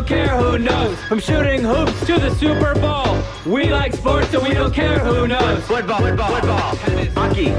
don't care who knows. From shooting hoops to the Super Bowl. We like sports, so we don't care who knows. Football, football, football, hockey.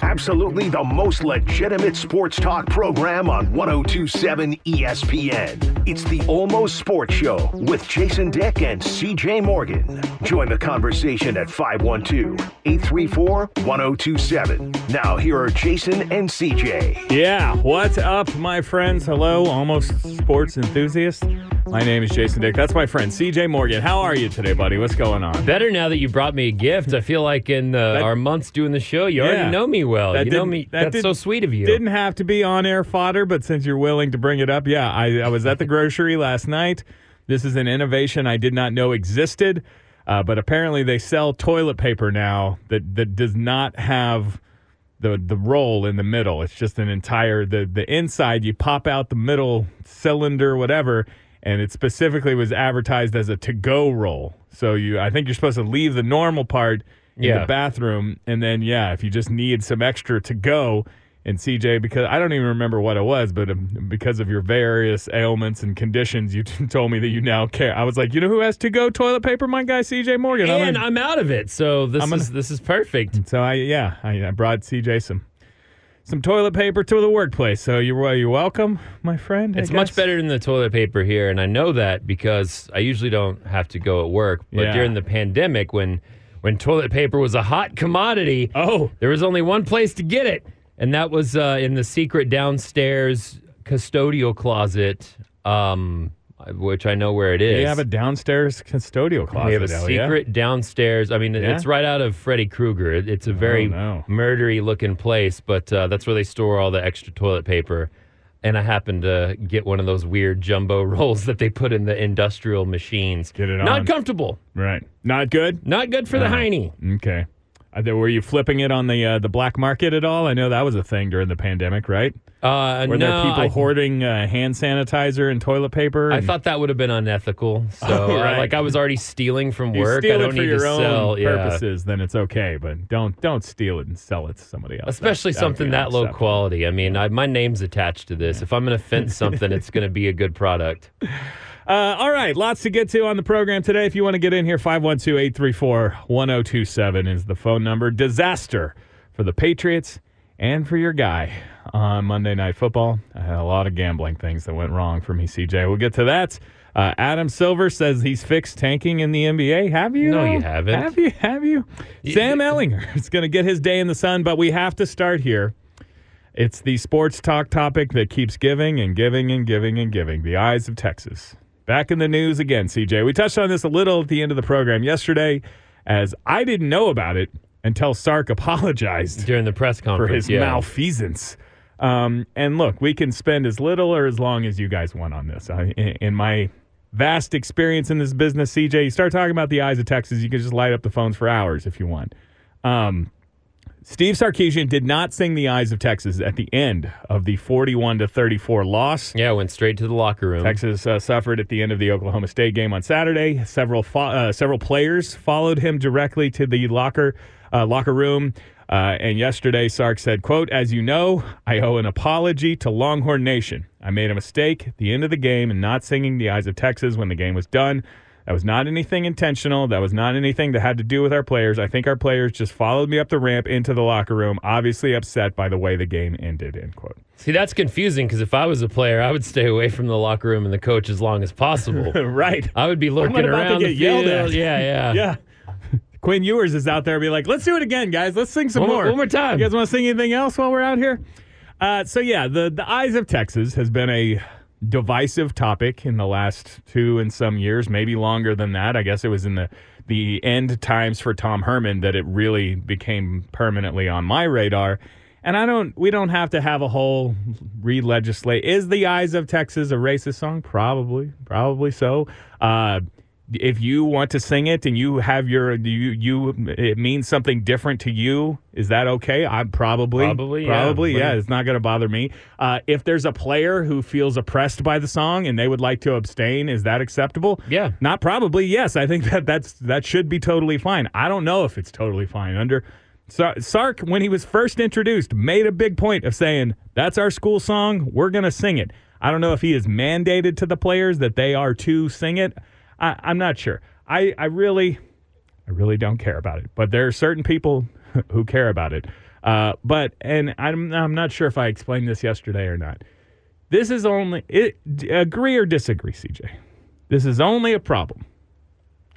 Absolutely the most legitimate sports talk program on 1027 ESPN. It's the Almost Sports Show with Jason Dick and CJ Morgan. Join the conversation at 512 834 1027. Now, here are Jason and CJ. Yeah, what's up, my friends? Hello, almost sports enthusiasts. My name is Jason Dick. That's my friend CJ Morgan. How are you today, buddy? What's going on? Better now that you brought me a gift. I feel like in uh, our months doing the show, you Yeah. already know me well. You know me. that That's so sweet of you. Didn't have to be on air fodder, but since you're willing to bring it up, yeah, I, I was at the grocery last night. This is an innovation I did not know existed, uh, but apparently they sell toilet paper now that, that does not have the the roll in the middle. It's just an entire the the inside. You pop out the middle cylinder, whatever, and it specifically was advertised as a to go roll. So you, I think you're supposed to leave the normal part in Yeah. the bathroom, and then yeah, if you just need some extra to go. And CJ, because I don't even remember what it was, but um, because of your various ailments and conditions, you told me that you now care. I was like, you know who has to go toilet paper? My guy CJ Morgan. I'm and gonna- I'm out of it, so this I'm gonna- is this is perfect. so I yeah, I, I brought CJ some some toilet paper to the workplace. So you're well, you're welcome, my friend. I It's much better than the toilet paper here, and I know that because I usually don't have to go at work. But Yeah. during the pandemic, when when toilet paper was a hot commodity, Oh, there was only one place to get it, and that was uh, in the secret downstairs custodial closet, um, which I know where it is. you have a downstairs custodial closet. We have a oh, yeah? secret downstairs. I mean, Yeah? it's right out of Freddy Krueger. It's a very Oh, no. murdery looking place, but uh, that's where they store all the extra toilet paper. And I happened to get one of those weird jumbo rolls that they put in the industrial machines. Get it Not on. comfortable. Right. Not good. Not good for the Oh. hiney. Okay. Th- were you flipping it on the uh, the black market at all? I know that was a thing during the pandemic, right? Uh, Were no, there people I, hoarding uh, hand sanitizer and toilet paper? I thought that would have been unethical. So, Oh, uh, like, I was already stealing from you work. steal I don't it for need your to own sell. yeah. purposes, then it's okay. But don't don't steal it and sell it to somebody else. Especially That- that something be that low quality. I mean, I, my name's attached to this. If I'm going to fence something, it's going to be a good product. Uh, all right, lots to get to on the program today. If you want to get in here, 512 834 1027 is the phone number. Disaster for the Patriots and for your guy on Monday Night Football. I had a lot of gambling things that went wrong for me, CJ. We'll get to that. Uh, Adam Silver says he's fixed tanking in the NBA. Have you? No, you haven't. Have you? Have you? Sam Ehlinger is going to get his day in the sun, but we have to start here. It's the sports talk topic that keeps giving and giving and giving and giving. The eyes of Texas. Back in the news again, CJ. We touched on this a little at the end of the program yesterday, as I didn't know about it until Sark apologized During the press conference for his yeah. malfeasance. Um, and look, we can spend as little or as long as you guys want on this. I, in, in my vast experience in this business, CJ, you start talking about the eyes of Texas, you can just light up the phones for hours if you want. Um, Steve Sarkisian did not sing the eyes of Texas at the end of the 41 to 34 loss. Yeah, went straight to the locker room. Texas uh, suffered at the end of the Oklahoma State game on Saturday. Several fo- uh, several players followed him directly to the locker uh, locker room. Uh, and yesterday, Sark said, "quote As you know, I owe an apology to Longhorn Nation. I made a mistake at the end of the game and not singing the eyes of Texas when the game was done. That was not anything intentional. That was not anything that had to do with our players. I think our players just followed me up the ramp into the locker room, obviously upset by the way the game ended." End quote. See, that's confusing because if I was a player, I would stay away from the locker room and the coach as long as possible. right. I would be lurking not about to around the field. at. Yeah, yeah, Yeah. Quinn Ewers is out there be like, let's do it again, guys. Let's sing some One, more. one more time. You guys want to sing anything else while we're out here? Uh, so, yeah, the, the Eyes of Texas has been a divisive topic in the last two and some years, maybe longer than that. I guess it was in the, the end times for Tom Herman that it really became permanently on my radar. And I don't, we don't have to have a whole re-legislate. Is the Eyes of Texas a racist song? Probably, probably so. Uh, if you want to sing it and you have your you you it means something different to you is that okay? I'm probably. Probably, yeah. probably yeah, But- it's not going to bother me. Uh, if there's a player who feels oppressed by the song and they would like to abstain is that acceptable? Yeah. not probably yes. I think that that's that should be totally fine. I don't know if it's totally fine. Under Sar- sark when he was first introduced made a big point of saying that's our school song. We're going to sing it. I don't know if he is mandated to the players that they are to sing it. I, I'm not sure. I, I really, I really don't care about it. But there are certain people who care about it. Uh, but and I'm I'm not sure if I explained this yesterday or not. This is only it, agree or disagree, CJ. This is only a problem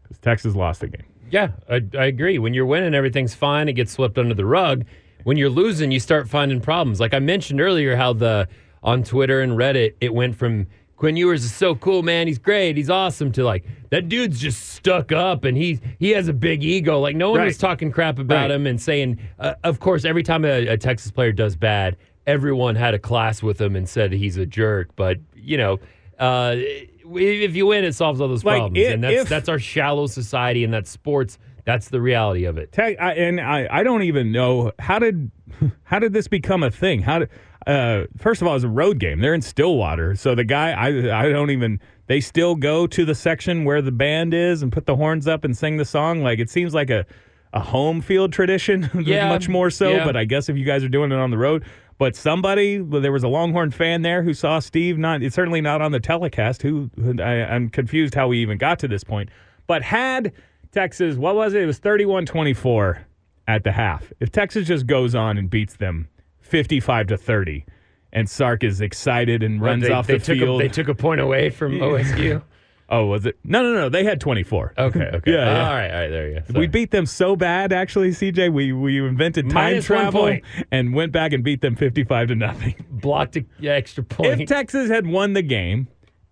because Texas lost the game. Yeah, I, I agree. When you're winning, everything's fine. It gets swept under the rug. When you're losing, you start finding problems. Like I mentioned earlier, how the on Twitter and Reddit, it went from Quinn Ewers is so cool, man. He's great. He's awesome. To like that dude's just stuck up and he he has a big ego. Like no one Right. was talking crap about Right. him and saying. Uh, of course, every time a, a Texas player does bad, everyone had a class with him and said he's a jerk. But you know, uh, if you win, it solves all those Like, problems. i- and that's if- that's our shallow society and that's sports. That's the reality of it. Tech, I, and I, I don't even know how did how did this become a thing? How did uh, first of all, it's a road game. They're in Stillwater, so the guy I I don't even. They still go to the section where the band is and put the horns up and sing the song. Like it seems like a a home field tradition, Yeah, much more so. yeah. But I guess if you guys are doing it on the road, but somebody there was a Longhorn fan there who saw Steve. Not it's certainly not on the telecast. Who I, I'm confused how we even got to this point. But had Texas, what was it? It was 31 24 at the half. If Texas just goes on and beats them 55 to 30, and Sark is excited and runs they, off they the took field. A, they took a point away from OSU. oh, was it? No, no, no. They had 24. Okay, okay. Yeah, yeah. All right, all right. There you go. We beat them so bad, actually, CJ. We we invented time Minus travel and went back and beat them 55 to nothing. blocked a extra point. If Texas had won the game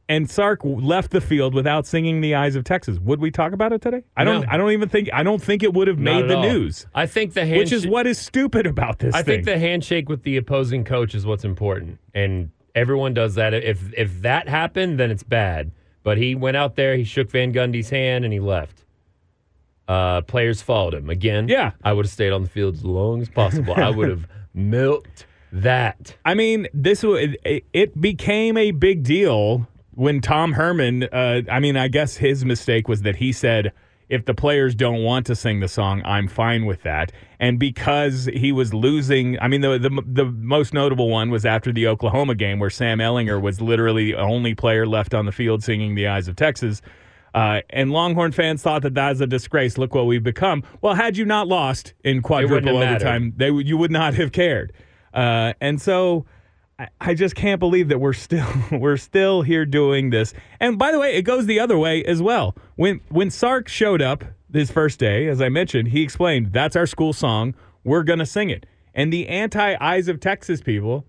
and Sark left the field without singing "The Eyes of Texas," would we talk about it today? I don't. No. I don't even think. I don't think it would have Not made the all. news. I think the handshake, Which is what is stupid about this I thing. think the handshake with the opposing coach is what's important, and everyone does that. If if that happened, then it's bad. But he went out there, he shook Van Gundy's hand, and he left. Uh, players followed him again. Yeah. I would have stayed on the field as long as possible. I would have milked that. I mean, this it, it became a big deal when Tom Herman. Uh, I mean, I guess his mistake was that he said, "If the players don't want to sing the song, I'm fine with that." And because he was losing, I mean, the the, the most notable one was after the Oklahoma game, where Sam Ehlinger was literally the only player left on the field singing "The Eyes of Texas." Uh, and Longhorn fans thought that that was a disgrace. Look what we've become. Well, had you not lost in quadruple mattered. overtime, they you would not have cared. Uh, and so I, just can't believe that we're still we're still here doing this. And by the way, it goes the other way as well. When when Sark showed up his first day, as I mentioned, he explained that's our school song. We're gonna sing it. And the anti Eyes of Texas people,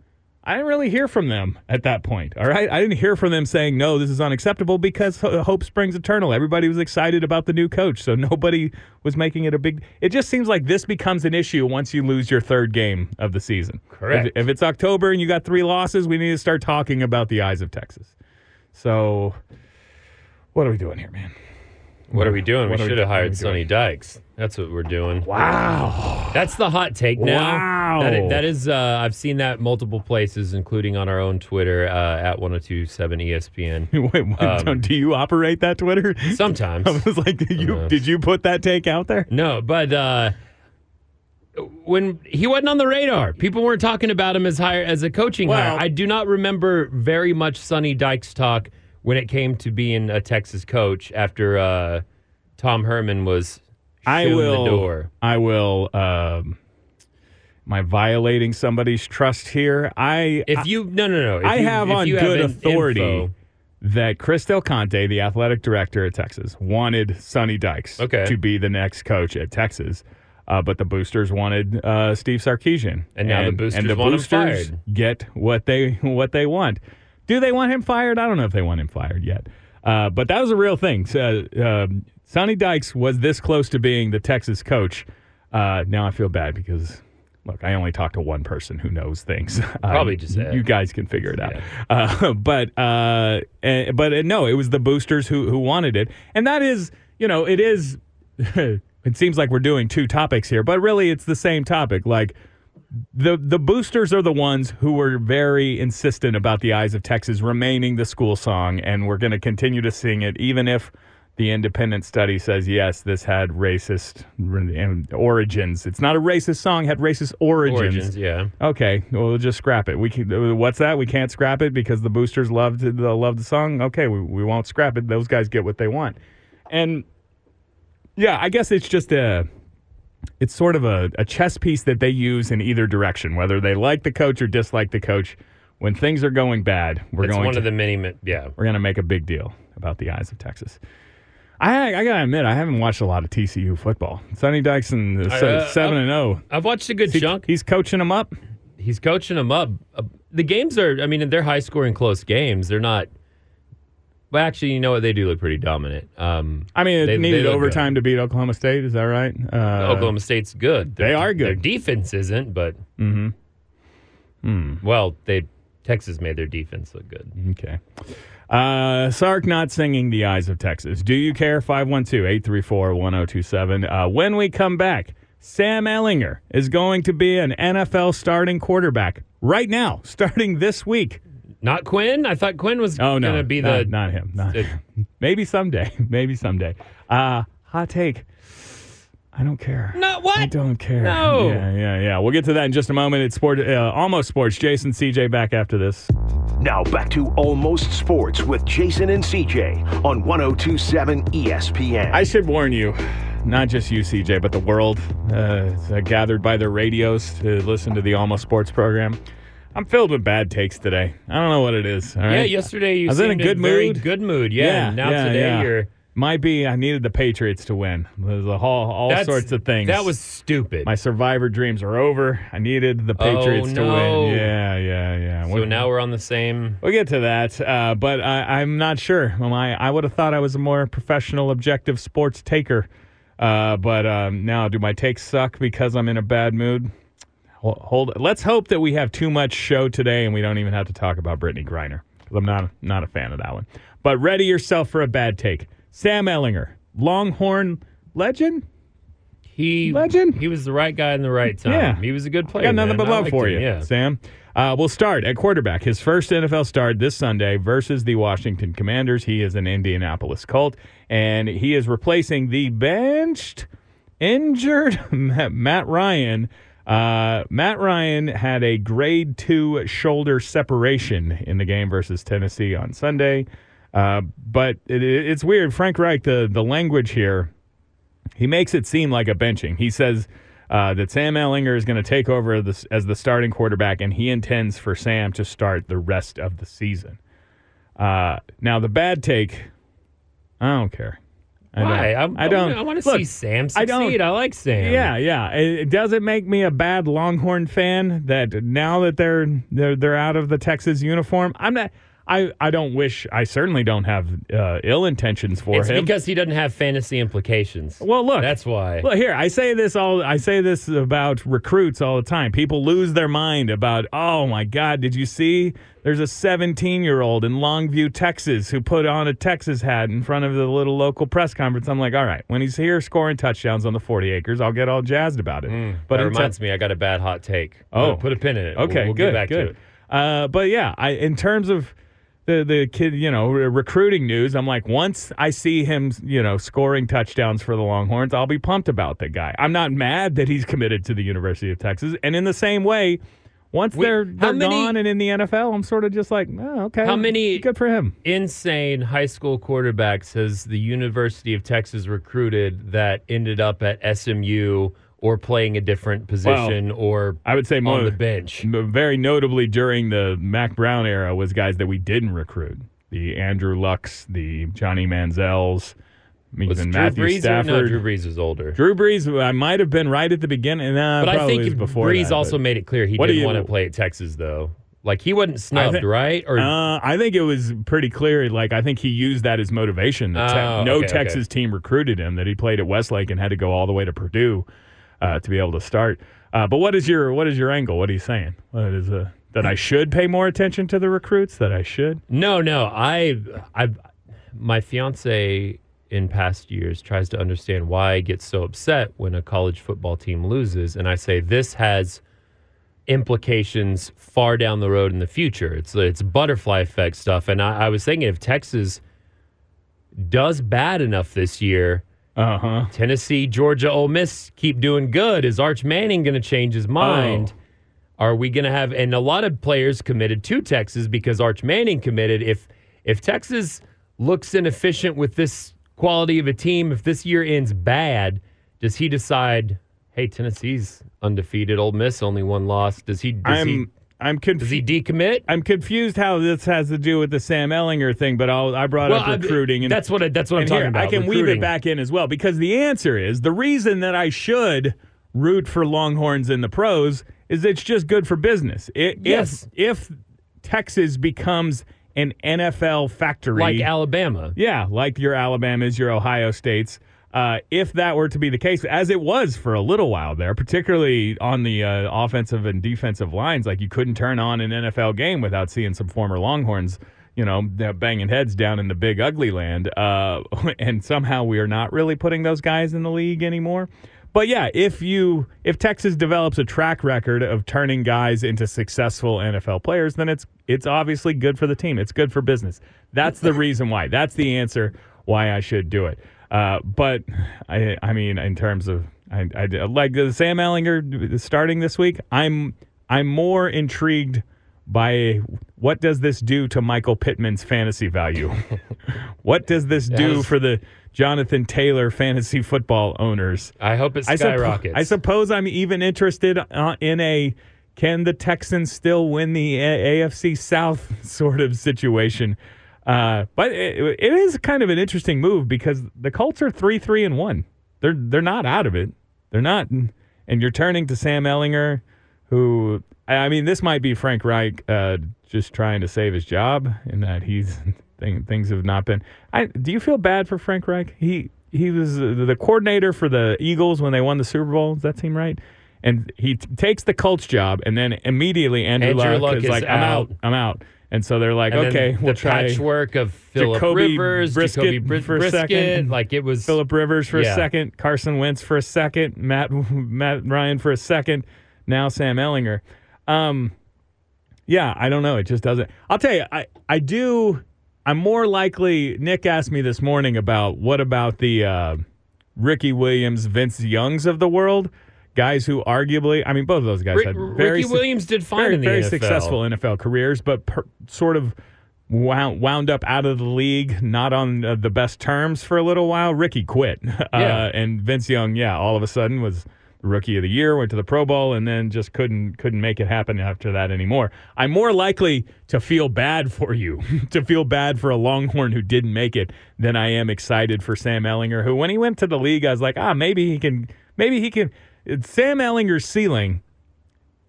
I didn't really hear from them at that point. All right, I didn't hear from them saying no, this is unacceptable because hope springs eternal. Everybody was excited about the new coach, so nobody was making it a big. It just seems like this becomes an issue once you lose your third game of the season. Correct. If, if it's October and you got three losses, we need to start talking about the eyes of Texas. So, what are we doing here, man? What are we doing? What we are we should have doing? What are hired Sonny Dykes. That's what we're doing. Wow. That's the hot take now. Wow. That, that is, uh, I've seen that multiple places, including on our own Twitter uh, at 1027 ESPN. Wait, what, Um, do you operate that Twitter? Sometimes. I was like, did you did you put that take out there? No, but uh, when he wasn't on the radar, people weren't talking about him as hire as a coaching Well- hire. I do not remember very much Sonny Dykes talk when it came to being a Texas coach after uh, Tom Herman was I will. the door. I will. Um, am I violating somebody's trust here? I If you no no no, if I you- have on good in- authority info- that Chris Del Conte, the athletic director at Texas, wanted Sonny Dykes Okay. to be the next coach at Texas. Uh, but the boosters wanted uh, Steve Sarkisian, And now the boosters and the boosters get what they what they want. Do they want him fired? I don't know if they want him fired yet. Uh, but that was a real thing. So, um, Sonny Dykes was this close to being the Texas coach. Uh, now I feel bad because, look, I only talk to one person who knows things. Probably Um, just Ed. you guys can figure it out. Uh, but uh, eh, but uh, no, it was the boosters who who wanted it, and that is, you know, it is. it seems like we're doing two topics here, but really it's the same topic. Like the the boosters are the ones who were very insistent about the eyes of Texas remaining the school song, and we're going to continue to sing it, even if the independent study says yes, this had racist origins. It's not a racist song; had racist origins. Origins, yeah. Okay, well, we'll just scrap it. We can, what's that? We can't scrap it because the boosters loved the loved the song. Okay, we, we won't scrap it. Those guys get what they want, and yeah, I guess it's just a it's sort of a, a chess piece that they use in either direction, whether they like the coach or dislike the coach. When things are going bad, we're It's going one to of the many, mi- yeah. we're going to make a big deal about the eyes of Texas. I I gotta admit, I haven't watched a lot of TCU football. Sonny Dykes is Uh, seven and zero. I've watched a good He- chunk. He's coaching them up. He's coaching them up. Uh, the games are, I mean, they're high scoring, close games. They're not. Well, actually, you know what? They do look pretty dominant. Um, I mean, it They- they needed look overtime to beat Oklahoma State. Is that right? Uh, Oklahoma State's good. they are good. Their defense isn't, but Mm-hmm. Hmm. well, they Texas made their defense look good. Okay. Uh, Sark not singing The Eyes of Texas. Do you care? 512 834 1027. Uh, When we come back, Sam Ehlinger is going to be an NFL starting quarterback right now, starting this week. Not Quinn. I thought Quinn was Oh, no. going to be not, the. not him. Not the- Maybe someday. Maybe someday. Uh, hot take. I don't care. Not what? I don't care. No. Yeah, yeah, yeah. We'll get to that in just a moment. It's sport, uh, almost sports. Jason, CJ, back after this. Now back to Almost Sports with Jason and CJ on 1027 ESPN. I should warn you, not just you, CJ, but the world uh, uh, gathered by their radios to listen to the Almost Sports program. I'm filled with bad takes today. I don't know what it is. all yeah, yesterday you I was in a good very mood. good mood. Yeah. and now yeah, today yeah. you're. Might be I needed the Patriots to win. There's a whole, all That's- sorts of things. That was stupid. my survivor dreams are over. I needed the Patriots to Oh, no. win. Yeah, yeah, yeah. so We'll- now we're on the same. We'll get to that, uh, but I, I'm not sure. I, I would have thought I was a more professional, objective sports taker. Uh, but um, now, do my takes suck because I'm in a bad mood? Hold, hold. Let's hope that we have too much show today and we don't even have to talk about Brittney Griner because I'm not not a fan of that one. But ready yourself for a bad take. Sam Ehlinger, Longhorn legend. He Legend? He was the right guy in the right time. Yeah. He was a good I player. got nothing man. but love for him, you, Yeah. Sam. Uh, we'll start at quarterback. His first NFL start this Sunday versus the Washington Commanders. He is an Indianapolis Colt, and he is replacing the benched, injured Matt Ryan. Uh, Matt Ryan had a grade two shoulder separation in the game versus Tennessee on Sunday. Uh, but it, it's weird. Frank Reich, the, the language here, he makes it seem like a benching. He says uh, that Sam Ehlinger is going to take over as the starting quarterback, and he intends for Sam to start the rest of the season. Uh, now, the bad take, I don't care. I Why? I, I don't. I want to see Sam I don't- succeed. I, like Sam. Yeah, yeah. It, does it make me a bad Longhorn fan that now that they're they're they're out of the Texas uniform? I'm not. I, I don't wish. I certainly don't have uh, ill intentions for him It's him. because he doesn't have fantasy implications. Well, look, That's why. Well, here I say this all. I say this about recruits all the time. People lose their mind about. Oh my God! Did you see? There's a 17 year old in Longview, Texas, who put on a Texas hat in front of the little local press conference. I'm like, all right, when he's here scoring touchdowns on the 40 acres, I'll get all jazzed about it. Mm, but until- reminds me, I got a bad hot take. Oh. put a pin in it. Okay, we'll, we'll good, get back good. to it. Uh, but yeah, I in terms of the the kid, you know, re- recruiting news, I'm like, once I see him, you know, scoring touchdowns for the Longhorns, I'll be pumped about the guy. I'm not mad that he's committed to the University of Texas, and in the same way. Once Wait, they're, they're many- gone and in the NFL, I'm sort of just like, oh, okay. How many- Good for him. Insane high school quarterbacks has the University of Texas recruited that ended up at SMU or playing a different position or I would say more on the bench. very notably during the Mack Brown era was guys that we didn't recruit. The Andrew Lucks, the Johnny Manziels, Was even Drew Matthew Brees or- Stafford. No, Drew Brees was older. Drew Brees, I might have been right at the beginning. Nah, but I think before Brees that, also made it clear he didn't you- want to play at Texas, though. Like he wasn't snubbed, thi- right? Or Uh, I think it was pretty clear. Like I think he used that as motivation. That te- Oh, no okay, Texas team recruited him. That he played at Westlake and had to go all the way to Purdue uh, to be able to start. Uh, but what is your what is your angle? What are you saying? What is uh, that I should pay more attention to the recruits? That I should? No, no. I, I, my fiance in past years tries to understand why I get so upset when a college football team loses, and I say this has implications far down the road in the future. It's it's butterfly effect stuff, and I, I was thinking if Texas does bad enough this year, Uh huh. Tennessee, Georgia, Ole Miss keep doing good. Is Arch Manning going to change his mind? Are we going to have and a lot of players committed to Texas because Arch Manning committed if if Texas looks inefficient with this quality of a team, if this year ends bad, does he decide, "Hey, Tennessee's undefeated, Ole Miss only one loss." Does he does he I'm I'm does he confused. decommit? I'm confused how this has to do with the Sam Ehlinger thing, but I'll, I brought Well, up recruiting, and that's what I, that's what I'm talking here, about. I can weave it back in as well because the answer is the reason that I should root for Longhorns in the pros is it's just good for business. I Yes. If if Texas becomes an NFL factory, like Alabama. yeah, like your Alabamas, your Ohio States. Uh, if that were to be the case, as it was for a little while there, particularly on the uh, offensive and defensive lines, like you couldn't turn on an NFL game without seeing some former Longhorns, you know, banging heads down in the big ugly land. Uh, and somehow we are not really putting those guys in the league anymore. But yeah, if you if Texas develops a track record of turning guys into successful NFL players, then it's it's obviously good for the team. It's good for business. That's the reason why. That's the answer why I should do it. Uh, but I I mean in terms of I, I like the Sam Ehlinger starting this week. I'm I'm more intrigued by what does this do to Michael Pittman's fantasy value? what does this do Yes. for the Jonathan Taylor fantasy football owners? I hope it I, suppo- skyrockets. I suppose I'm even interested uh, in a can the Texans still win the AFC South sort of situation. Uh, but it, it is kind of an interesting move because the Colts are three, three, and one. They're they're not out of it. They're not, and you're turning to Sam Ehlinger, who I mean, this might be Frank Reich uh, just trying to save his job, in that he's thing, things have not been. I do you feel bad for Frank Reich? He he was the coordinator for the Eagles when they won the Super Bowl. Does that seem right? And he t- takes the Colts job, and then immediately Andrew, Andrew Luck, Luck is is like, "I'm out, out. I'm out." And so they're like, And "Okay, we'll the try." patchwork of Philip Rivers, Brisket Jacoby Bris- for a second. like it was Philip Rivers for a second, Carson Wentz for a second, Matt Matt Ryan for a second, now Sam Ehlinger. Um, yeah, I don't know. It just doesn't. I'll tell you, I I do. I'm more likely. Nick asked me this morning about what about the uh, Ricky Williams, Vince Youngs of the world, guys who arguably, I mean, both of those guys Rick- had very Ricky su- Williams did fine very, in the very NFL. successful NFL careers, but per, sort of wound, wound up out of the league, not on uh, the best terms for a little while. Ricky quit, uh, Yeah. and Vince Young, yeah, all of a sudden was rookie of the year, went to the Pro Bowl, and then just couldn't couldn't make it happen after that anymore. I'm more likely to feel bad for you, to feel bad for a Longhorn who didn't make it, than I am excited for Sam Ehlinger, who when he went to the league, I was like, ah, maybe he can, maybe he can. It's Sam Ehlinger's ceiling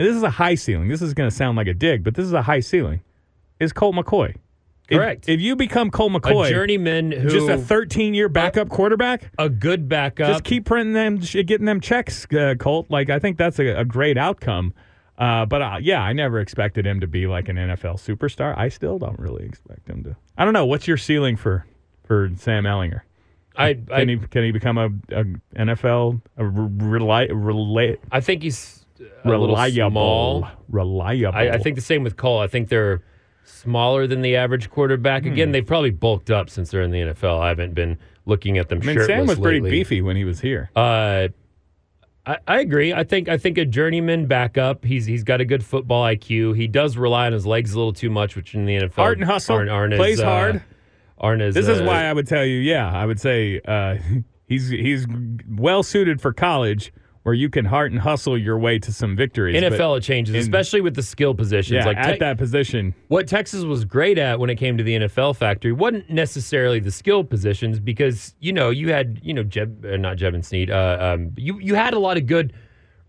and this is a high ceiling. This is going to sound like a dig, but this is a high ceiling. Is Colt McCoy? If- Correct. If, you become Colt a McCoy, journeyman who just a 13 year backup quarterback, a good backup. just keep printing them, sh- getting them checks, uh, Colt. Like I think that's a, a great outcome. Uh, but uh, yeah, I never expected him to be like an NFL superstar. I still don't really expect him to. I don't know. What's your ceiling for for Sam Ehlinger? I, Can I, he can he become a, a NFL a rely, rely, I think he's a little reliable small. reliable? I, I think the same with Cole. I think they're smaller than the average quarterback. Hmm. Again, they've probably bulked up since they're in the NFL. I haven't been looking at them I mean, Sam was pretty beefy when he was here. Uh, I, I agree. I think I think a journeyman backup. He's he's got a good football IQ. He does rely on his legs a little too much, which in the NFL Heart and hustle, aren't, aren't plays as, uh, hard. Aren't as, This is uh, why I would tell you, yeah, I would say uh, he's he's well suited for college, where you can heart and hustle your way to some victories. but- NFL it changes, in- especially with the skill positions. yeah, like at te- that position, what Texas was great at when it came to the NFL factory wasn't necessarily the skill positions because you know you had you know Jeb uh, not Jevan Snead uh, um, you you had a lot of good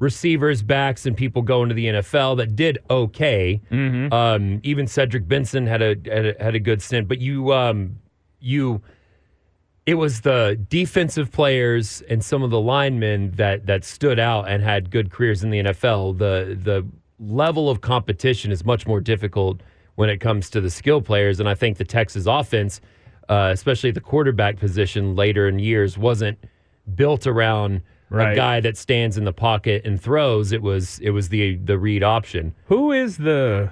receivers, backs, and people going to the NFL that did okay. Mm-hmm. Um, even Cedric Benson had a, had a had a good stint, but you um, you it was the defensive players and some of the linemen that that stood out and had good careers in the NFL. The the level of competition is much more difficult when it comes to the skill players, and I think the Texas offense, uh, especially the quarterback position later in years, wasn't built around Right. a guy that stands in the pocket and throws. It was it was the the read option. who is the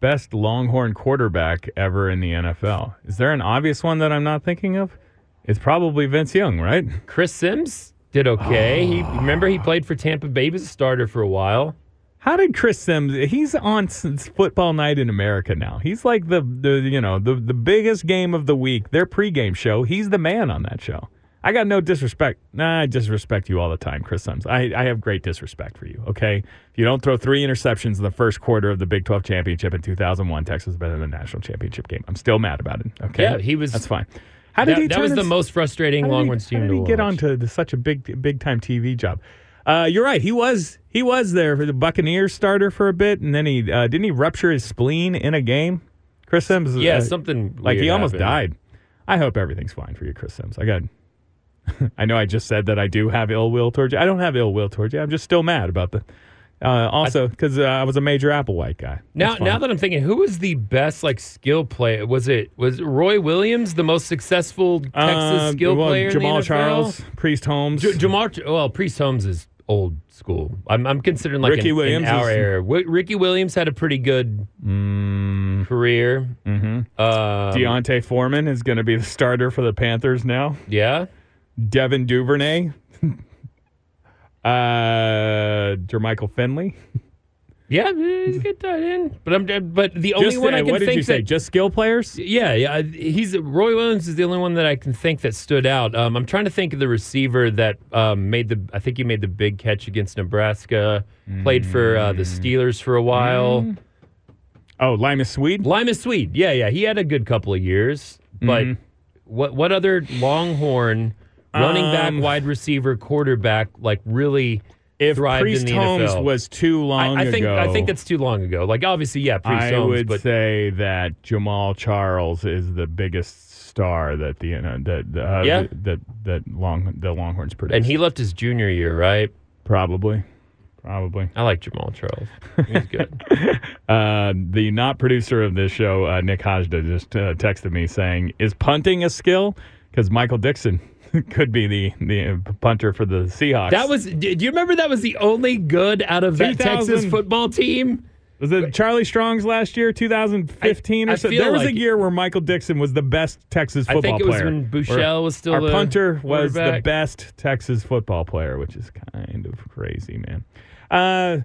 best Longhorn quarterback ever in the NFL? Is there an obvious one that I'm not thinking of? It's probably Vince Young, right? Chris Sims did okay. He remember he played for Tampa Bay as a starter for a while. How did Chris Sims? He's on Football Night in America now. He's like the the you know the the biggest game of the week. Their pregame show. He's the man on that show. I got no disrespect. Nah, I disrespect you all the time, Chris Sims. I, I have great disrespect for you. Okay, if you don't throw three interceptions in the first quarter of the Big Twelve championship in 2001, Texas has been in the national championship game. I'm still mad about it. Okay, Yeah, he was- That's fine. How did That, he? that was the most frustrating how did he- Longhorns team How did he get watch. onto such a big big time TV job? Uh, you're right. He was he was there for the Buccaneers starter for a bit, and then he uh, didn't he rupture his spleen in a game. Chris Sims, Yeah, uh, something like he almost happened. died. I hope everything's fine for you, Chris Sims. I got. I know I just said that I do have ill will towards you. I don't have ill will towards you. I'm just still mad about the. Uh, also, because uh, I was a major Applewhite guy. Now, now that I'm thinking, who was the best like skill player? Was it was Roy Williams the most successful Texas Uh, skill well, player? Jamaal in the NFL? Charles, Priest Holmes, J- Jamaal. Well, Priest Holmes is old school. I'm, I'm considering like Ricky in, Williams in our is- era. Wi- Ricky Williams had a pretty good Mm, career. Mm-hmm. Uh, D'Onta Foreman is going to be the starter for the Panthers now. yeah. Devin Duvernay, uh, Jermichael Finley. Yeah, eh, get that in. But I'm but the only Just, one uh, I can what did think you say? that Just skill players? Yeah, yeah. He's Roy Williams is the only one that I can think that stood out. Um, I'm trying to think of the receiver that um, made the. I think he made the big catch against Nebraska. Played for uh, the Steelers for a while. Oh, Limas Sweed. Limas Sweed. Yeah, yeah. He had a good couple of years. But Mm-hmm. what what other Longhorn running back, Um, wide receiver, quarterback like really If thrived Priest in the Holmes NFL? was too long I, I think ago, I think that's too long ago. Like obviously, yeah, Priest I Holmes, would but say that Jamaal Charles is the biggest star that the know, that uh, Yeah. that that long the Longhorns produced. and he left his junior year, right? probably probably. I like Jamaal Charles. He's good. Uh, the not producer of this show, uh, Nick Hajda, just uh, texted me saying, "Is punting a skill?" Because Michael Dickson could be the the punter for the Seahawks. That was. Do you remember that was the only good out of that Texas football team? was it Charlie Strong's last year, 2015 I- or so. There was a year where Michael Dickson was the best Texas football player. I think it was player. when Where was still our the punter was the best Texas football player, which is kind of crazy, man. Uh,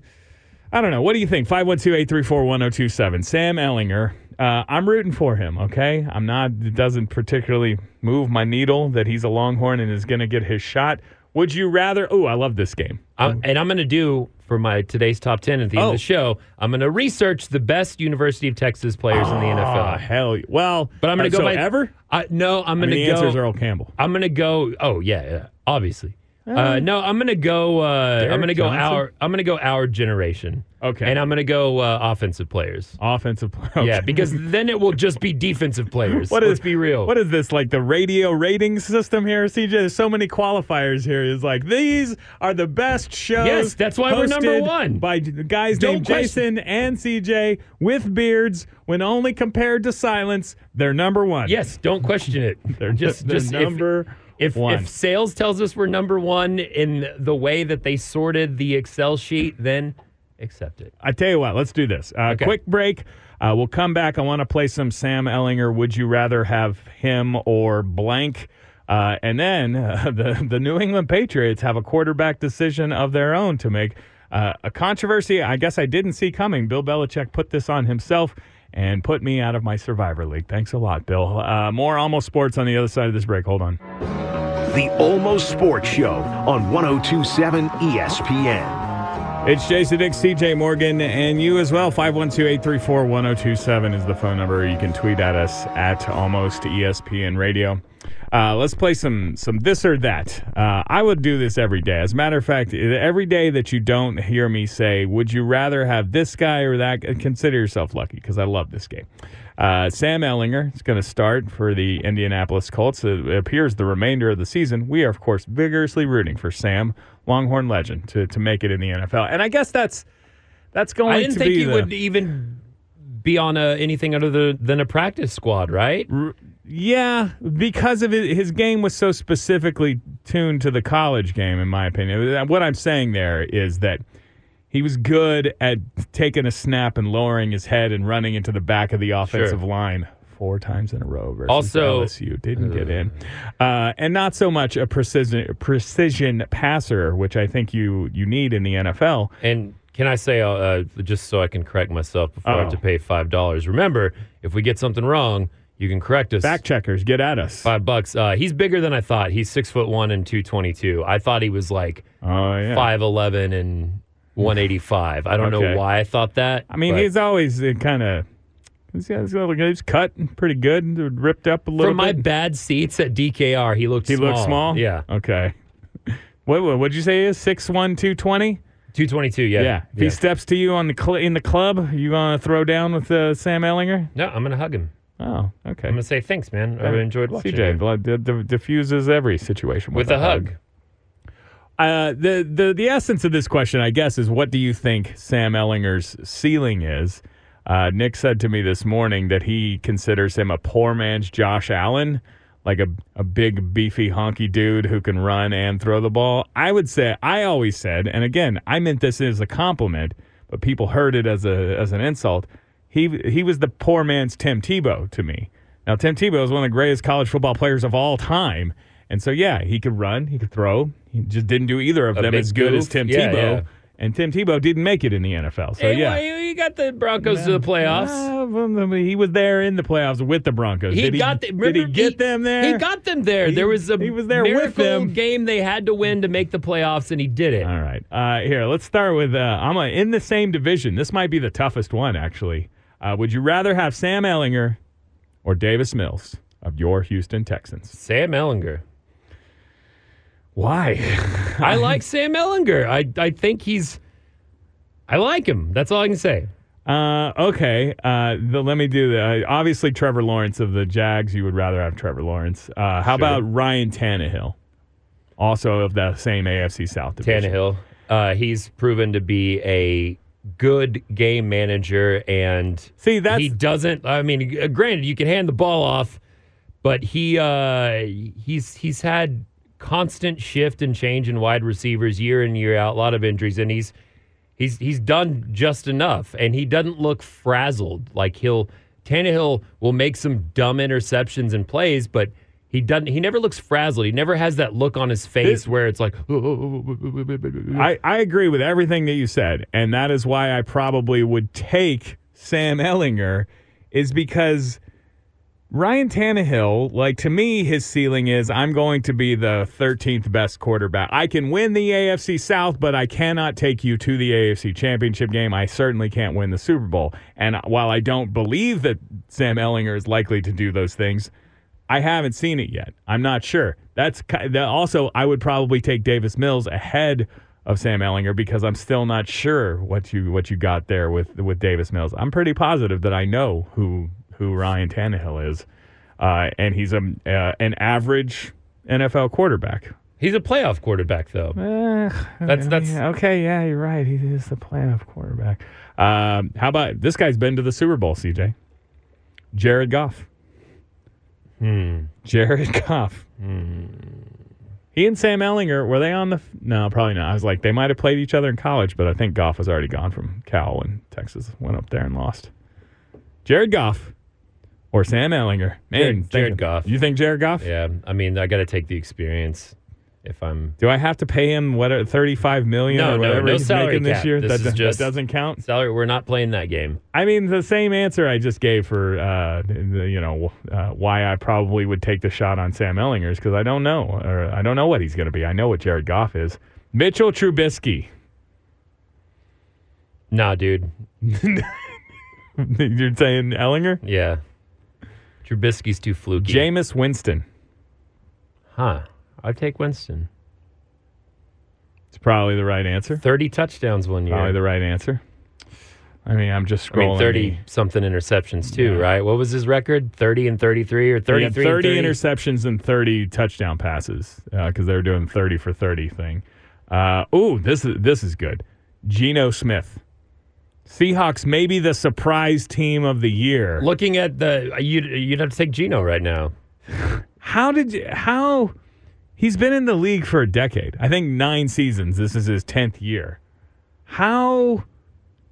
I don't know. What do you think? 512-834-1027. Sam Ehlinger. Uh, I'm rooting for him, okay? I'm not it doesn't particularly move my needle that he's a Longhorn and is going to get his shot. Would you rather Oh, I love this game. I'm, and I'm going to do for my today's top ten at the end Oh. of the show. I'm going to research the best University of Texas players in the Oh, NFL. hell. Well, But I'm going uh, to go so by ever? I, no, I'm going mean, to the go. answer is Earl Campbell. I'm going to go. Oh yeah, yeah obviously. Uh, no, I'm gonna go. Uh, I'm gonna go Johnson? our. I'm gonna go our generation. Okay. And I'm gonna go uh, offensive players. Offensive player. Yeah, because then it will just be defensive players. What Let's be real. What is this like the radio rating system here, CJ? There's so many qualifiers here. It's like these are the best shows. Yes, that's why we're number one. by guys Don't named question- Jason and CJ with beards. When only compared to silence, they're number one. Yes, don't question it. they're just they're just number If, one. if sales tells us we're number one in the way that they sorted the Excel sheet, then accept it. I tell you what, let's do this. Uh, Okay. Quick break. Uh, we'll come back. I want to play some Sam Ehlinger. Would you rather have him or blank? Uh, and then uh, the the New England Patriots have a quarterback decision of their own to make. Uh, a controversy I guess I didn't see coming. Bill Belichick put this on himself and put me out of my Survivor League. Thanks a lot, Bill. Uh, more almost sports on the other side of this break. Hold on. The Almost Sports Show on 1027 ESPN. It's Jason Dix, CJ Morgan, and you as well. 512-834-1027 is the phone number. You can tweet at us at almost ESPN Radio. Uh, let's play some some this or that. Uh, I would do this every day. As a matter of fact, every day that you don't hear me say, "Would you rather have this guy or that?" Consider yourself lucky because I love this game. Uh, Sam Ehlinger is going to start for the Indianapolis Colts. It appears the remainder of the season. We are, of course, vigorously rooting for Sam, Longhorn legend, to to make it in the NFL. And I guess that's that's going to be I didn't think he the, would even be on a, anything other than a practice squad, right? Yeah, because of it, his game was so specifically tuned to the college game, in my opinion. What I'm saying there is that he was good at taking a snap and lowering his head and running into the back of the offensive line four times in a row versus Also- LSU. Didn't get in, uh, and not so much a precision precision passer, which I think you you need in the NFL. And can I say, uh, uh, just so I can correct myself before I have to pay five dollars? Remember, if we get something wrong, you can correct us. Fact checkers, get at us. Five bucks. Uh, he's bigger than I thought. He's six foot one and two twenty two. I thought he was like Oh yeah. five eleven and one eighty five. I don't Okay. know why I thought that. I mean, but he's always kind of. He's, he's, he's cut pretty good, ripped up a little from my bit. bad seats at DKR, he looked he small. looks small. Yeah, Okay. What what would you say he is six one two twenty? two twenty two. Yeah, Yeah. If he steps to you on the cl- in the club, you gonna throw down with uh, Sam Ehlinger? no, I'm gonna hug him. Oh, okay. I'm gonna say thanks, man. I enjoyed watching CJ you. blood d- d- diffuses every situation with, with a hug. Uh, the the the essence of this question, I guess, is what do you think Sam Ehlinger's ceiling is? Uh, Nick said to me this morning that he considers him a poor man's Josh Allen, like a a big beefy honky dude who can run and throw the ball. I would say I always said, and again, I meant this as a compliment, but people heard it as a as an insult. He he was the poor man's Tim Tebow to me. Now Tim Tebow is one of the greatest college football players of all time. And so, yeah, he could run, he could throw. He just didn't do either of A them as good as. Tim Yeah, Tebow. yeah. And Tim Tebow didn't make it in the NFL. So, Hey, yeah. well, you got the Broncos to the playoffs. Uh, he was there in the playoffs with the Broncos. He did got. he, the, did he remember, get them there? He got them there. He- there was a he was there with them. game they had to win to make the playoffs, and he did it. All right. Uh, here, let's start with. Uh, I'm a, in the same division. This might be the toughest one, actually. Uh, would you rather have Sam Ehlinger or Davis Mills of your Houston Texans? Sam Ehlinger. Why? I like Sam Ehlinger. I I think he's. I like him. That's all I can say. Uh, okay. Uh, the, let me do the. Uh, obviously, Trevor Lawrence of the Jags. You would rather have Trevor Lawrence. Uh, how about Ryan Tannehill? Also of the same AFC South division. Tannehill. Uh, he's proven to be a good game manager, and See, that he doesn't. I mean, granted, you can hand the ball off, but he uh, he's he's had constant shift and change in wide receivers year in year out. A lot of injuries, and he's he's he's done just enough, and he doesn't look frazzled. Like he'll Tannehill will make some dumb interceptions and plays, but. He doesn't. He never looks frazzled. He never has that look on his face where it's like. I, I agree with everything that you said, and that is why I probably would take Sam Ehlinger, is because Ryan Tannehill, like to me, his ceiling is I'm going to be the 13th best quarterback. I can win the AFC South, but I cannot take you to the AFC Championship game. I certainly can't win the Super Bowl. And while I don't believe that Sam Ehlinger is likely to do those things, I haven't seen it yet. I'm not sure. That's that also I would probably take Davis Mills ahead of Sam Ehlinger because I'm still not sure what you what you got there with with Davis Mills. I'm pretty positive that I know who who Ryan Tannehill is, uh, and he's a uh, an average NFL quarterback. He's a playoff quarterback, though. Eh, That's- that's- yeah, okay. Yeah, you're right. He is the playoff quarterback. Um, how about this guy's been to the Super Bowl? CJ, Jared Goff. Hmm. Jared Goff. He and Sam Ehlinger were they on the? f- No, probably not. I was like they might have played each other in college, but I think Goff was already gone from Cal when Texas went up there and lost. Jared Goff or Sam Ehlinger? Man, Jared- Jared Goff. You think Jared Goff? Yeah, I mean, I got to take the experience if I'm Do I have to pay him what thirty-five million No, or whatever no he's salary making this cap. year? This that, that just- doesn't count. salary. We're not playing that game. I mean, the same answer I just gave for uh, the, you know uh, why I probably would take the shot on Sam Ehlinger is because I don't know or I don't know what he's going to be. I know what Jared Goff is. Mitchell Trubisky. Nah, dude. You're saying Ehlinger? Yeah. Trubisky's too fluky. Jameis Winston. huh? I'd take Winston. It's probably the right answer. Thirty touchdowns one year. Probably the right answer. I mean, I'm just I mean, scrolling. thirty something interceptions too, right? What was his record? Thirty and thirty-three, or thirty-three? 30 and 30? interceptions and 30 touchdown passes because they were doing 30 for 30 thing. Uh, ooh, this is this is good. Geno Smith. Seahawks maybe the surprise team of the year. Looking at the, you'd you'd have to take Geno right now. How did you how he's been in the league for a decade. I think 9 seasons. This is his 10th year. how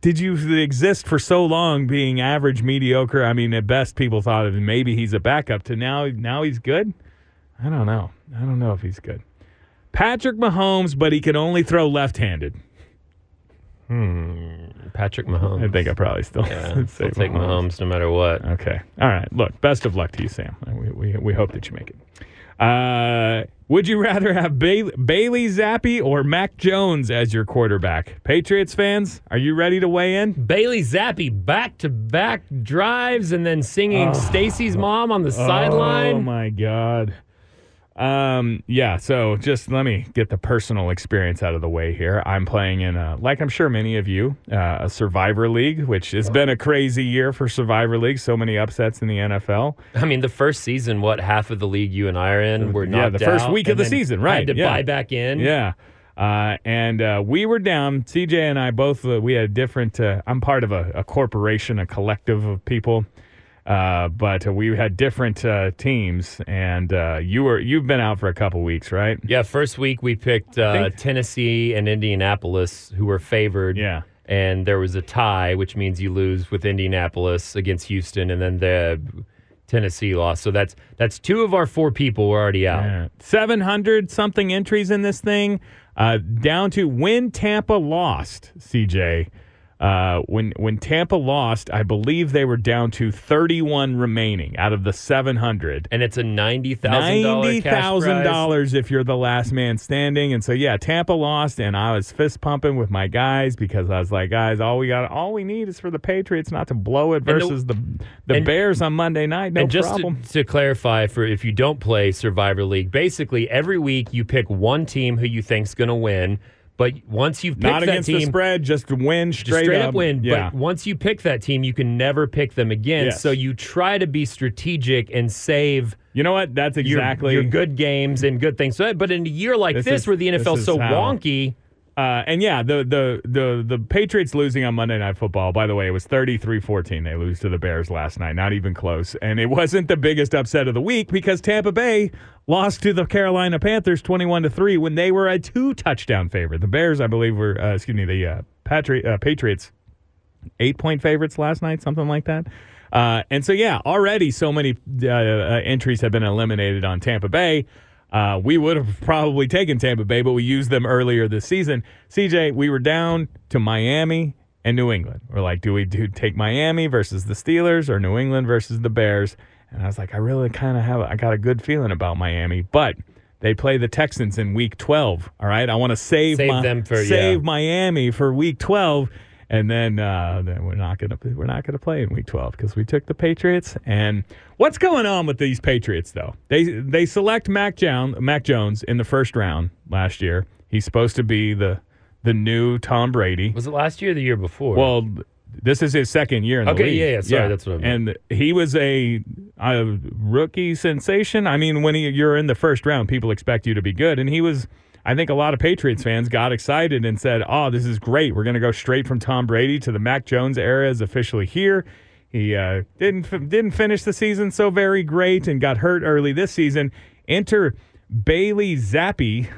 did you exist for so long being average, mediocre? I mean, at best, people thought of maybe he's a backup to now, now he's good? I don't know. I don't know if he's good. Patrick Mahomes, but he can only throw left handed. Hmm. Patrick Mahomes. I think I probably still Yeah, say take Mahomes no matter what. Okay. All right. Look, best of luck to you, Sam. We, we, we hope that you make it. Uh, would you rather have ba- Bailey Zappe or Mac Jones as your quarterback? Patriots fans, are you ready to weigh in? Bailey Zappe back to back drives and then singing Stacy's mom on the Oh sideline. Oh my God. Um, yeah, so just let me get the personal experience out of the way here. I'm playing in, a, like I'm sure many of you, uh, a Survivor League, which has been a crazy year for Survivor League. So many upsets in the NFL. I mean, the first season, what half of the league you and I are in were Yeah, the first out week of the season, right, Had to yeah. buy back in. Yeah. Uh, and uh, we were down. CJ and I both. Uh, we had different. Uh, I'm part of a, a corporation, a collective of people. Uh, but uh, we had different uh, teams, and uh, you were you've been out for a couple weeks, right? Yeah, first week we picked uh, think- Tennessee and Indianapolis, who were favored. Yeah. And there was a tie, which means you lose with Indianapolis against Houston, and then the Tennessee lost. So that's that's two of our four people were already out. Seven hundred something entries in this thing, uh, down to when Tampa lost. CJ, uh, when when Tampa lost, I believe they were down to thirty one remaining out of the seven hundred. And it's a ninety thousand Ninety dollar thousand dollars if you're the last man standing. And so yeah, Tampa lost, and I was fist pumping with my guys because I was like, guys, all we got, all we need is for the Patriots not to blow it the- versus the the, and- Bears on Monday night. No and just to, to clarify, for if you don't play Survivor League, basically every week you pick one team who you think's going to win. But once you've picked not that against team, the spread, just win just straight, straight up win. Yeah. But once you pick that team, you can never pick them again. Yes. So you try to be strategic and save you know what? That's exactly your good games and good things. So, but in a year like This this, is- where the NFL's is so how- wonky, Uh, and yeah, the, the the the Patriots losing on Monday Night Football. By the way, it was 33-14. They lose to the Bears last night, not even close. And it wasn't the biggest upset of the week because Tampa Bay lost to the Carolina Panthers twenty-one to three when they were a two touchdown favorite. The Bears, I believe, were uh, excuse me, the uh, Patri- uh, Patriots eight point favorites last night, something like that. Uh, and so, yeah, already so many uh, entries have been eliminated on Tampa Bay. Uh, we would have probably taken Tampa Bay, but we used them earlier this season. CJ, we were down to Miami and New England. We're like, do we do take Miami versus the Steelers or New England versus the Bears? And I was like, I really kind of have, I got a good feeling about Miami, but they play the Texans in Week 12. All right, I want to save, Save my- them for- save yeah. Miami for Week 12, and then uh, then we're not gonna we're not gonna play in Week 12 because we took the Patriots. And what's going on with these Patriots though? They they select Mac Jones Mac Jones in the first round last year. He's supposed to be the the new Tom Brady. was it last year or the year before? Well, this is his second year in the Okay, league. yeah, yeah, sorry, that's what I meant. And he was a, a rookie sensation. I mean, when he, you're in the first round, people expect you to be good, and he was. I think a lot of Patriots fans got excited and said, "Oh, this is great. We're going to go straight from Tom Brady to the Mac Jones era is officially here." He uh, didn't f- didn't finish the season so very great and got hurt early this season. Enter Bailey Zappe.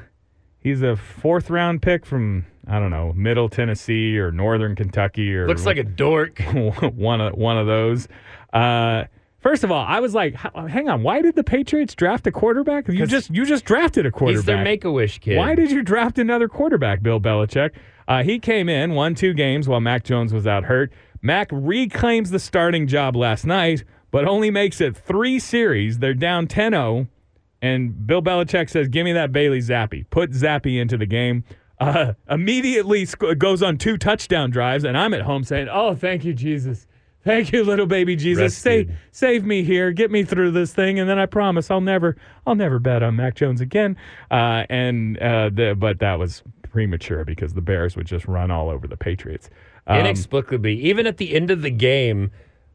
He's a fourth round pick from I don't know Middle Tennessee or Northern Kentucky or looks like a dork. one of one of those. Uh, first of all, I was like, hang on, why did the Patriots draft a quarterback? You just you just drafted a quarterback. He's their Make a Wish kid. Why did you draft another quarterback, Bill Belichick? Uh, he came in, won two games while Mac Jones was out hurt. Mac reclaims the starting job last night, but only makes it three series. They're down 10 0. And Bill Belichick says, Give me that Bailey Zappe. Put Zappe into the game. Uh, immediately sc- goes on two touchdown drives. And I'm at home saying, Oh, thank you, Jesus. Thank you, little baby Jesus. Save, save me here. Get me through this thing. And then I promise I'll never, I'll never bet on Mac Jones again. Uh, and, uh, the, but that was premature because the Bears would just run all over the Patriots. Um, Inexplicably, even at the end of the game,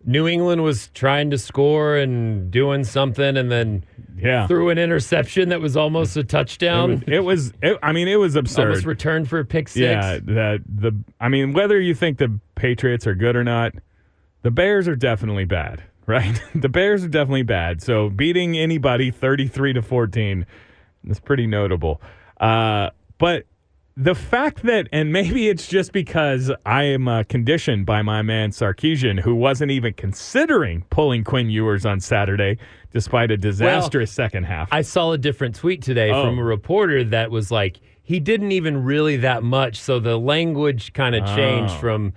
New England was trying to score and doing something, and then yeah. threw an interception that was almost a It touchdown. was, it was it, I mean, it was absurd. almost returned for a pick six. Yeah, that the I mean, whether you think the Patriots are good or not, the Bears are definitely bad, right? the Bears are definitely bad. So beating anybody 33 to 14 is pretty notable. Uh, but the fact that, and maybe it's just because I am uh, conditioned by my man Sarkisian, who wasn't even considering pulling Quinn Ewers on Saturday, despite a disastrous second half. I saw a different tweet today Oh. from a reporter that was like, he didn't even really that much. So the language kind of changed Oh. from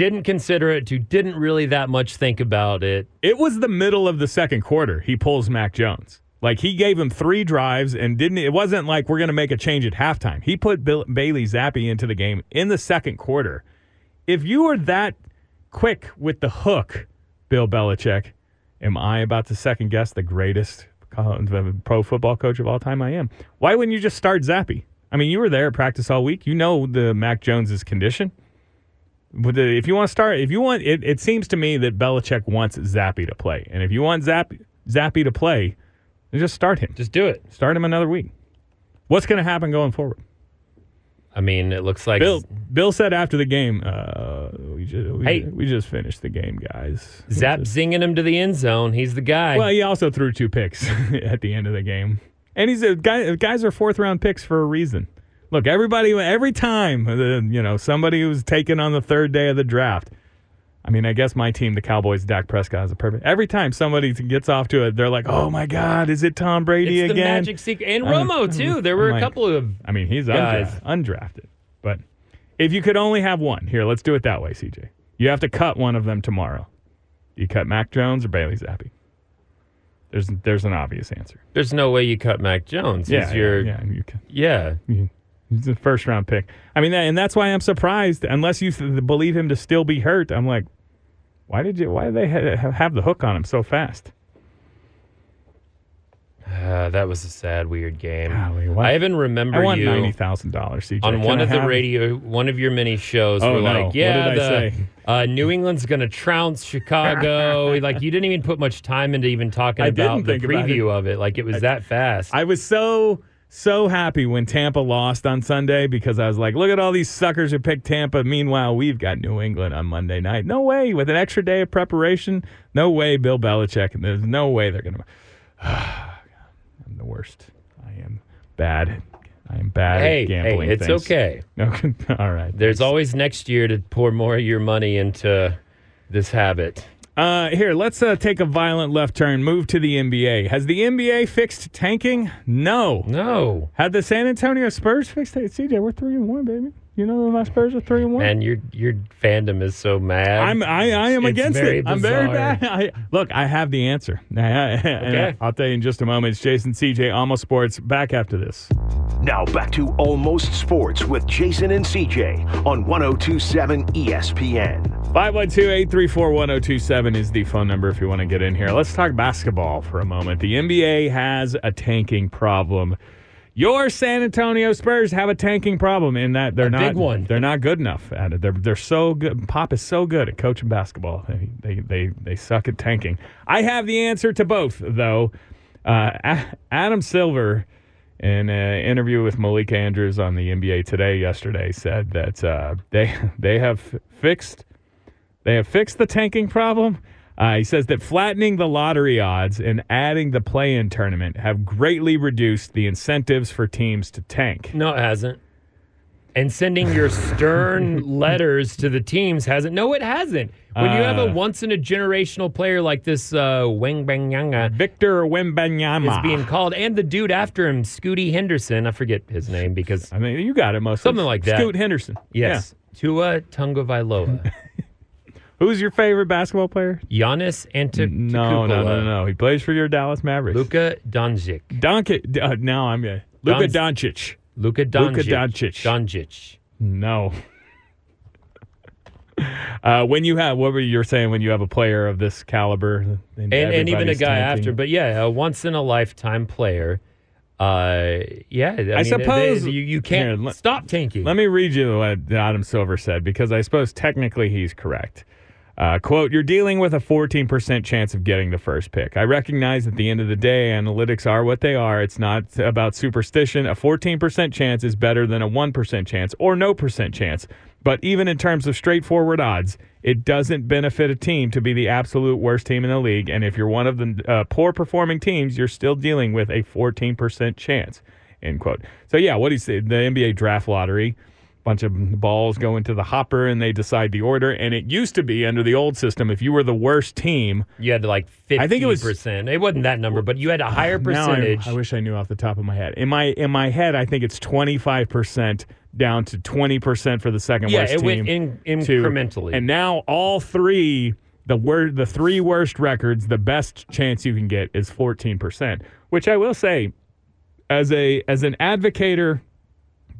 didn't consider it to didn't really that much think about it. It was the middle of the second quarter. He pulls Mac Jones. Like he gave him three drives and didn't. It wasn't like we're going to make a change at halftime. He put Bill, Bailey Zappe into the game in the second quarter. If you were that quick with the hook, Bill Belichick, am I about to second guess the greatest pro football coach of all time? I am. Why wouldn't you just start Zappe? I mean, you were there at practice all week. You know the Mac Jones's condition. If you want to start, if you want, it, it seems to me that Belichick wants Zappe to play, and if you want Zappe, Zappe to play, just start him. Just do it. Start him another week. What's going to happen going forward? I mean, it looks like Bill Bill said after the game, uh, we just we, Hey. we just finished the game, guys. Zap zinging him to the end zone. He's the guy. Well, he also threw two picks at the end of the game, and he's a guy. Guys are fourth round picks for a reason. Look, everybody, every time, uh, you know, somebody who's taken on the third day of the draft. I mean, I guess my team, the Cowboys, Dak Prescott is a perfect. Every time somebody gets off to it, they're like, "Oh my God, is it Tom Brady it's the again?" magic secret. And I'm- Romo, too. There were I'm a like- couple of. I mean, he's Guys. undra- undrafted. But if you could only have one, here, let's do it that way, CJ. You have to cut one of them tomorrow. You cut Mac Jones or Bailey Zappe. There's there's an obvious answer. There's no way you cut Mac Jones. He's Yeah, your, yeah, yeah, you can. yeah. you- He's a first round pick. I mean, and that's why I'm surprised. Unless you believe him to still be hurt, I'm like, why did you? Why did they have the hook on him so fast? Uh, that was a sad, weird game. Golly. I even remember I want you ninety thousand dollars. CJ on Can one I of the radio, one of your many shows. Oh, were no. like, yeah, the. Uh, New England's going to trounce Chicago. like you didn't even put much time into even talking I about the think about preview of it. Like it was that fast. I was so so happy when Tampa lost on Sunday because I was like, look at all these suckers who picked Tampa. Meanwhile, we've got New England on Monday night. No way with an extra day of preparation. No way, Bill Belichick. And there's no way they're gonna. I'm the worst. I am bad. I am bad hey, at gambling. hey, it's things. okay. All right. There's always next year to pour more of your money into this habit. Uh, here, let's uh, take a violent left turn. Move to the NBA. Has the NBA fixed tanking? No. No, Had the San Antonio Spurs fixed it? CJ, we're three and one, baby. You know my Spurs are three and one. man, your your fandom is so mad. I'm I, I am It's against very it. I'm very bad. I, look, I have the answer. okay. I'll tell you in just a moment. It's Jason CJ Almost Sports. Back after this. Now back to Almost Sports with Jason and CJ on 1027 ESPN. 512-834-1027 is the phone number if you want to get in here. Let's talk basketball for a moment. The NBA has a tanking problem. Your San Antonio Spurs have a tanking problem in that they're A not big one. They're not good enough at it. They're they're so good. Pop is so good at coaching basketball. They they they, they suck at tanking. I have the answer to both though. Uh, Adam Silver, in an interview with Malika Andrews on the NBA Today yesterday, said that uh, they they have fixed they have fixed the tanking problem. Uh, he says that flattening the lottery odds and adding the play-in tournament have greatly reduced the incentives for teams to tank. no, it hasn't. And sending your stern letters to the teams hasn't. No, it hasn't. When you have a Uh, once in a generational player like this, uh, Wang Banyanga Victor Wembanyama. is being called, and the dude after him, Scooty Henderson. I forget his name because I mean, you got it most. Something like that. Scoot Henderson. yes, Tua Tungavailoa, Yeah. Who's your favorite basketball player? Giannis Antetokounmpo, No, no, no, no. He plays for your Dallas Mavericks. Luka Doncic, Doncic. Uh, now I'm uh, Luka Don- Doncic. Luka Doncic, Luka Doncic. Doncic. No. Uh, when you have what were you saying when you have a player of this caliber and, and even a guy tanking? after. But yeah, a once in a lifetime player. Uh, yeah, I, mean, suppose- they- you, you can't Here, let- stop tanking. Let me read you what Adam Silver said because I suppose technically he's correct. Uh, quote, you're dealing with a 14% chance of getting the first pick. I recognize at the end of the day, analytics are what they are. It's not about superstition. A 14% chance is better than a 1% chance or no percent chance. But even in terms of straightforward odds, it doesn't benefit a team to be the absolute worst team in the league. And if you're one of the uh, poor performing teams, you're still dealing with a 14% chance. End quote. So yeah, what he said, the NBA draft lottery, bunch of balls go into the hopper and they decide the order. And it used to be under the old system, if you were the worst team, You had like 50%. I think it was- percent. It wasn't that number, but you had a ah, higher Now I- percentage. I, wish I knew off the top of my head. In my in my head, I think it's twenty five percent down to twenty percent for the second Yeah, worst it team. went in- to- incrementally. and now all three, the wor- the three worst records, the best chance you can get is fourteen percent. Which I will say, as a as an advocator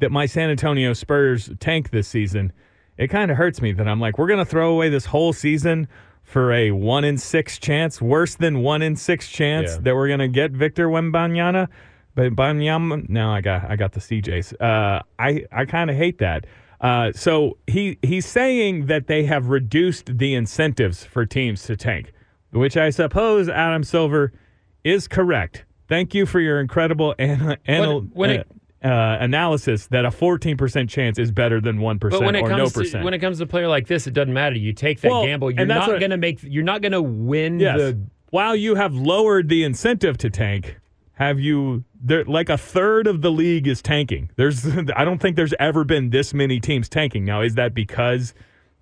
that my San Antonio Spurs tank this season, it kind of hurts me that I'm like, we're going to throw away this whole season for a one in six chance, worse than one in six chance Yeah. that we're going to get Victor Wembanyama. But Banyama, no, I got I got the CJs. Uh, I I kind of hate that. Uh, so he he's saying that they have reduced the incentives for teams to tank, which I suppose Adam Silver is correct. Thank you for your incredible an, anal, when it- uh, analysis that a 14% chance is better than 1% but when it or no comes to percent. when it comes to a player like this, it doesn't matter. You take that Well, gamble. You're not going to make. You're not going to win yes. the. While you have lowered the incentive to tank, have you there like a third of the league is tanking. There's I don't think there's ever been this many teams tanking. Now, is that because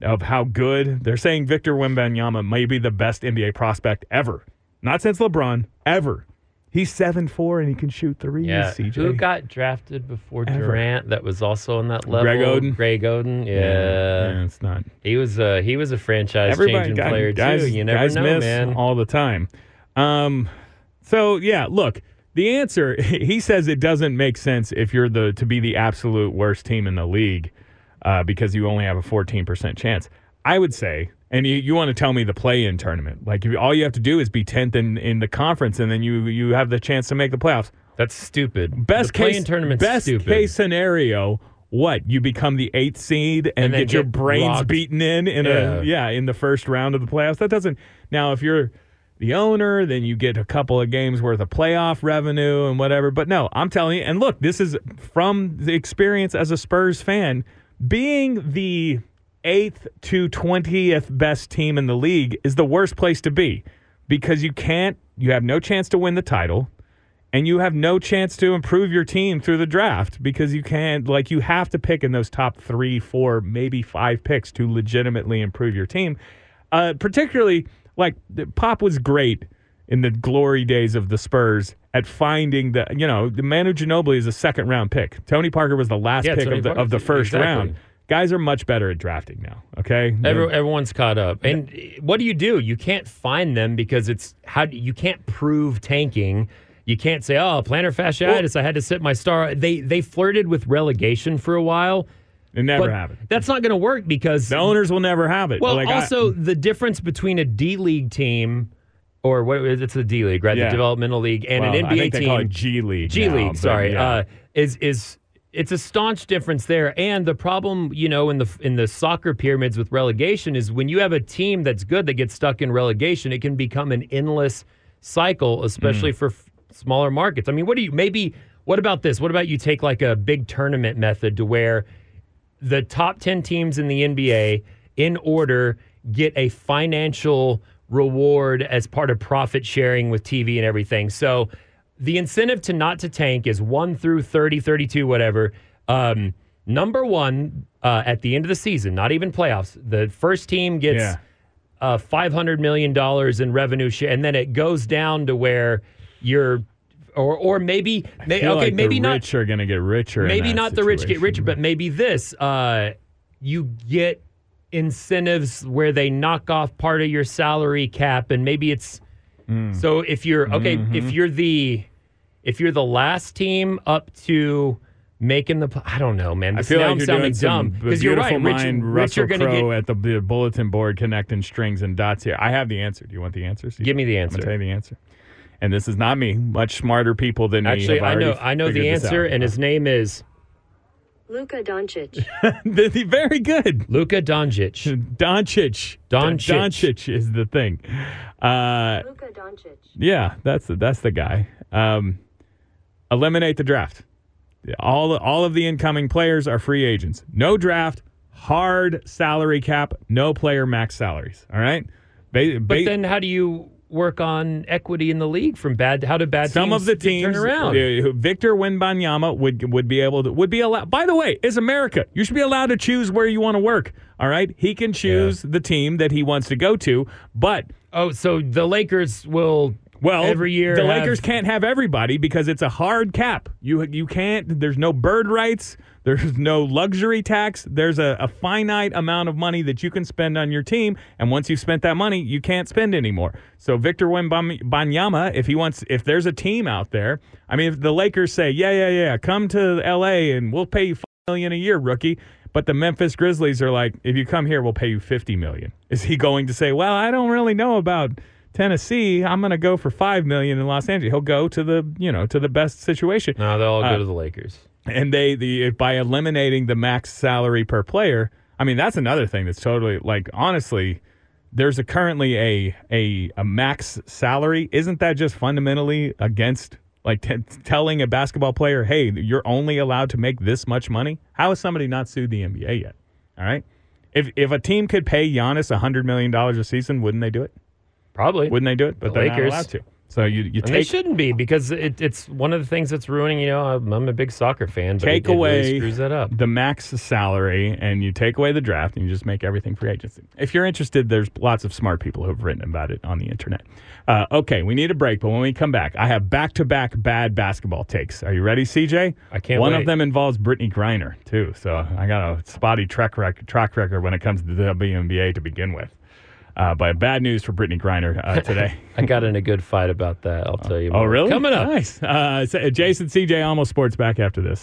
of how good? They're saying Victor Wembanyama may be the best NBA prospect ever. Not since LeBron, ever. He's seven four and he can shoot threes, Yeah, CJ. who got drafted before Ever. Durant? That was also on that level. Greg Oden? Greg Oden. Yeah, yeah, it's not. he was. a he was a franchise Everybody, changing guy- player guys, too. You never guys know, miss man. all the time. Um, so yeah, look, the answer he says it doesn't make sense if you're the to be the absolute worst team in the league uh, because you only have a 14% chance. I would say, and you, you want to tell me the play-in tournament, like if, all you have to do is be 10th in, in the conference, and then you you have the chance to make the playoffs. That's stupid. Best case tournament's best stupid. case scenario. What you become the eighth seed and, And get your get brains rocked. beaten in in Yeah. a yeah in the first round of the playoffs. That doesn't now if you're the owner, then you get a couple of games worth of playoff revenue and whatever. But no, I'm telling you, and look, this is from the experience as a Spurs fan, being the eighth to twentieth best team in the league is the worst place to be because you can't, you have no chance to win the title and you have no chance to improve your team through the draft because you can't like you have to pick in those top three four maybe five picks to legitimately improve your team. Uh, particularly like pop was great in the glory days of the spurs at finding the you know the manu ginobili is a second round pick. Tony parker was the last Yeah, pick Tony of the, of the first exactly. round guys are much better at drafting now okay Every, everyone's caught up. And what do you do? You can't find them because it's how you can't prove tanking. You can't say, "Oh, plantar fasciitis. I had to sit my star." They they flirted with relegation for a while. it never but happened That's not going to work because the owners will never have it well, Like, I- also the difference between a D League team or what it's the D league, right? Yeah. The developmental league and well, an I NBA team. G League. G now, League, sorry, yeah. uh, is is it's a staunch difference there. And the problem, you know, in the in the soccer pyramids with relegation is when you have a team that's good that gets stuck in relegation, it can become an endless cycle, especially Mm. for f- smaller markets. I mean, what do you maybe? What about this? What about you take like a big tournament method to where the top 10 teams in the NBA in order get a financial reward as part of profit sharing with TV and everything. So the incentive to not to tank is 1 through 30, 32 whatever. Um, number 1 uh, at the end of the season, not even playoffs. The first team gets Yeah. uh, $500 million in revenue share and then it goes down to where you're or or maybe may, okay like maybe the not rich are going to get richer. maybe not the rich get richer, but maybe this. Uh, you get incentives where they knock off part of your salary cap, and maybe it's Hmm. so if you're okay, Mm-hmm. if you're the if you're the last team up to making the I don't know, man. I feel like I'm you're sounding doing dumb because you're right. beautiful Rich, mind rich Russell are going to Crowe get. at the, the bulletin board connecting strings and dots here. I have the answer. Do you want the answer? Steve? Give me the I'm answer. gonna tell you the answer. And this is not me. Much smarter people than me. Actually, have I know I know the answer, out. and his name is Luka Doncic. very good. Luka Doncic. Doncic. Doncic. Doncic is the thing. Uh, Luka Doncic. yeah, that's the, that's the guy. Um, eliminate the draft. All all of the incoming players are free agents. No draft, hard salary cap, no player max salaries. All right. Ba- But then how do you work on equity in the league from bad? How did bad Some teams of the teams, turn around? uh, Victor Wembanyama would would be able to would be allowed. By the way, it's America. You should be allowed to choose where you want to work. All right, he can choose the team that he wants to go to, but Oh, so the Lakers will well, every year the have- Lakers can't have everybody because it's a hard cap. You you can't. There's no bird rights. There's no luxury tax. There's a, a finite amount of money that you can spend on your team, and once you've spent that money, you can't spend anymore. So Victor Wembanyama, if he wants, if there's a team out there, I mean, if the Lakers say, yeah, yeah, yeah, come to L.A. and we'll pay you five million a year, rookie. But the Memphis Grizzlies are like, if you come here, we'll pay you fifty million. Is he going to say, well, I don't really know about Tennessee? I'm going to go for five million in Los Angeles. He'll go to the, you know, to the best situation No, they'll all go Uh, to the Lakers. and they the by eliminating the max salary per player i mean that's another thing that's totally like honestly there's a currently a a, a max salary isn't that just fundamentally against like t- telling a basketball player hey you're only allowed to make this much money how has somebody not sued the nba yet all right if if a team could pay Giannis $100 million a season wouldn't they do it Probably. wouldn't they do it but The they're Lakers. not allowed to so you you And they shouldn't be because it, it's one of the things that's ruining. You know, I'm, I'm a big soccer fan, but take it, it away really screws that up. the max salary and you take away the draft and you just make everything free agency. If you're interested, there's lots of smart people who've written about it on the internet. Uh, okay, we need a break, but when we come back, I have back to back bad basketball takes. Are you ready, CJ? I can't One wait. of them involves Brittney Griner, too. So I got a spotty track, rec- track record when it comes to the WNBA to begin with. Uh, but bad news for Brittney Griner uh, today. I got in a good fight about that. I'll tell you. oh, more. really? Coming up. Nice. Uh, Jason, CJ, almost sports back after this.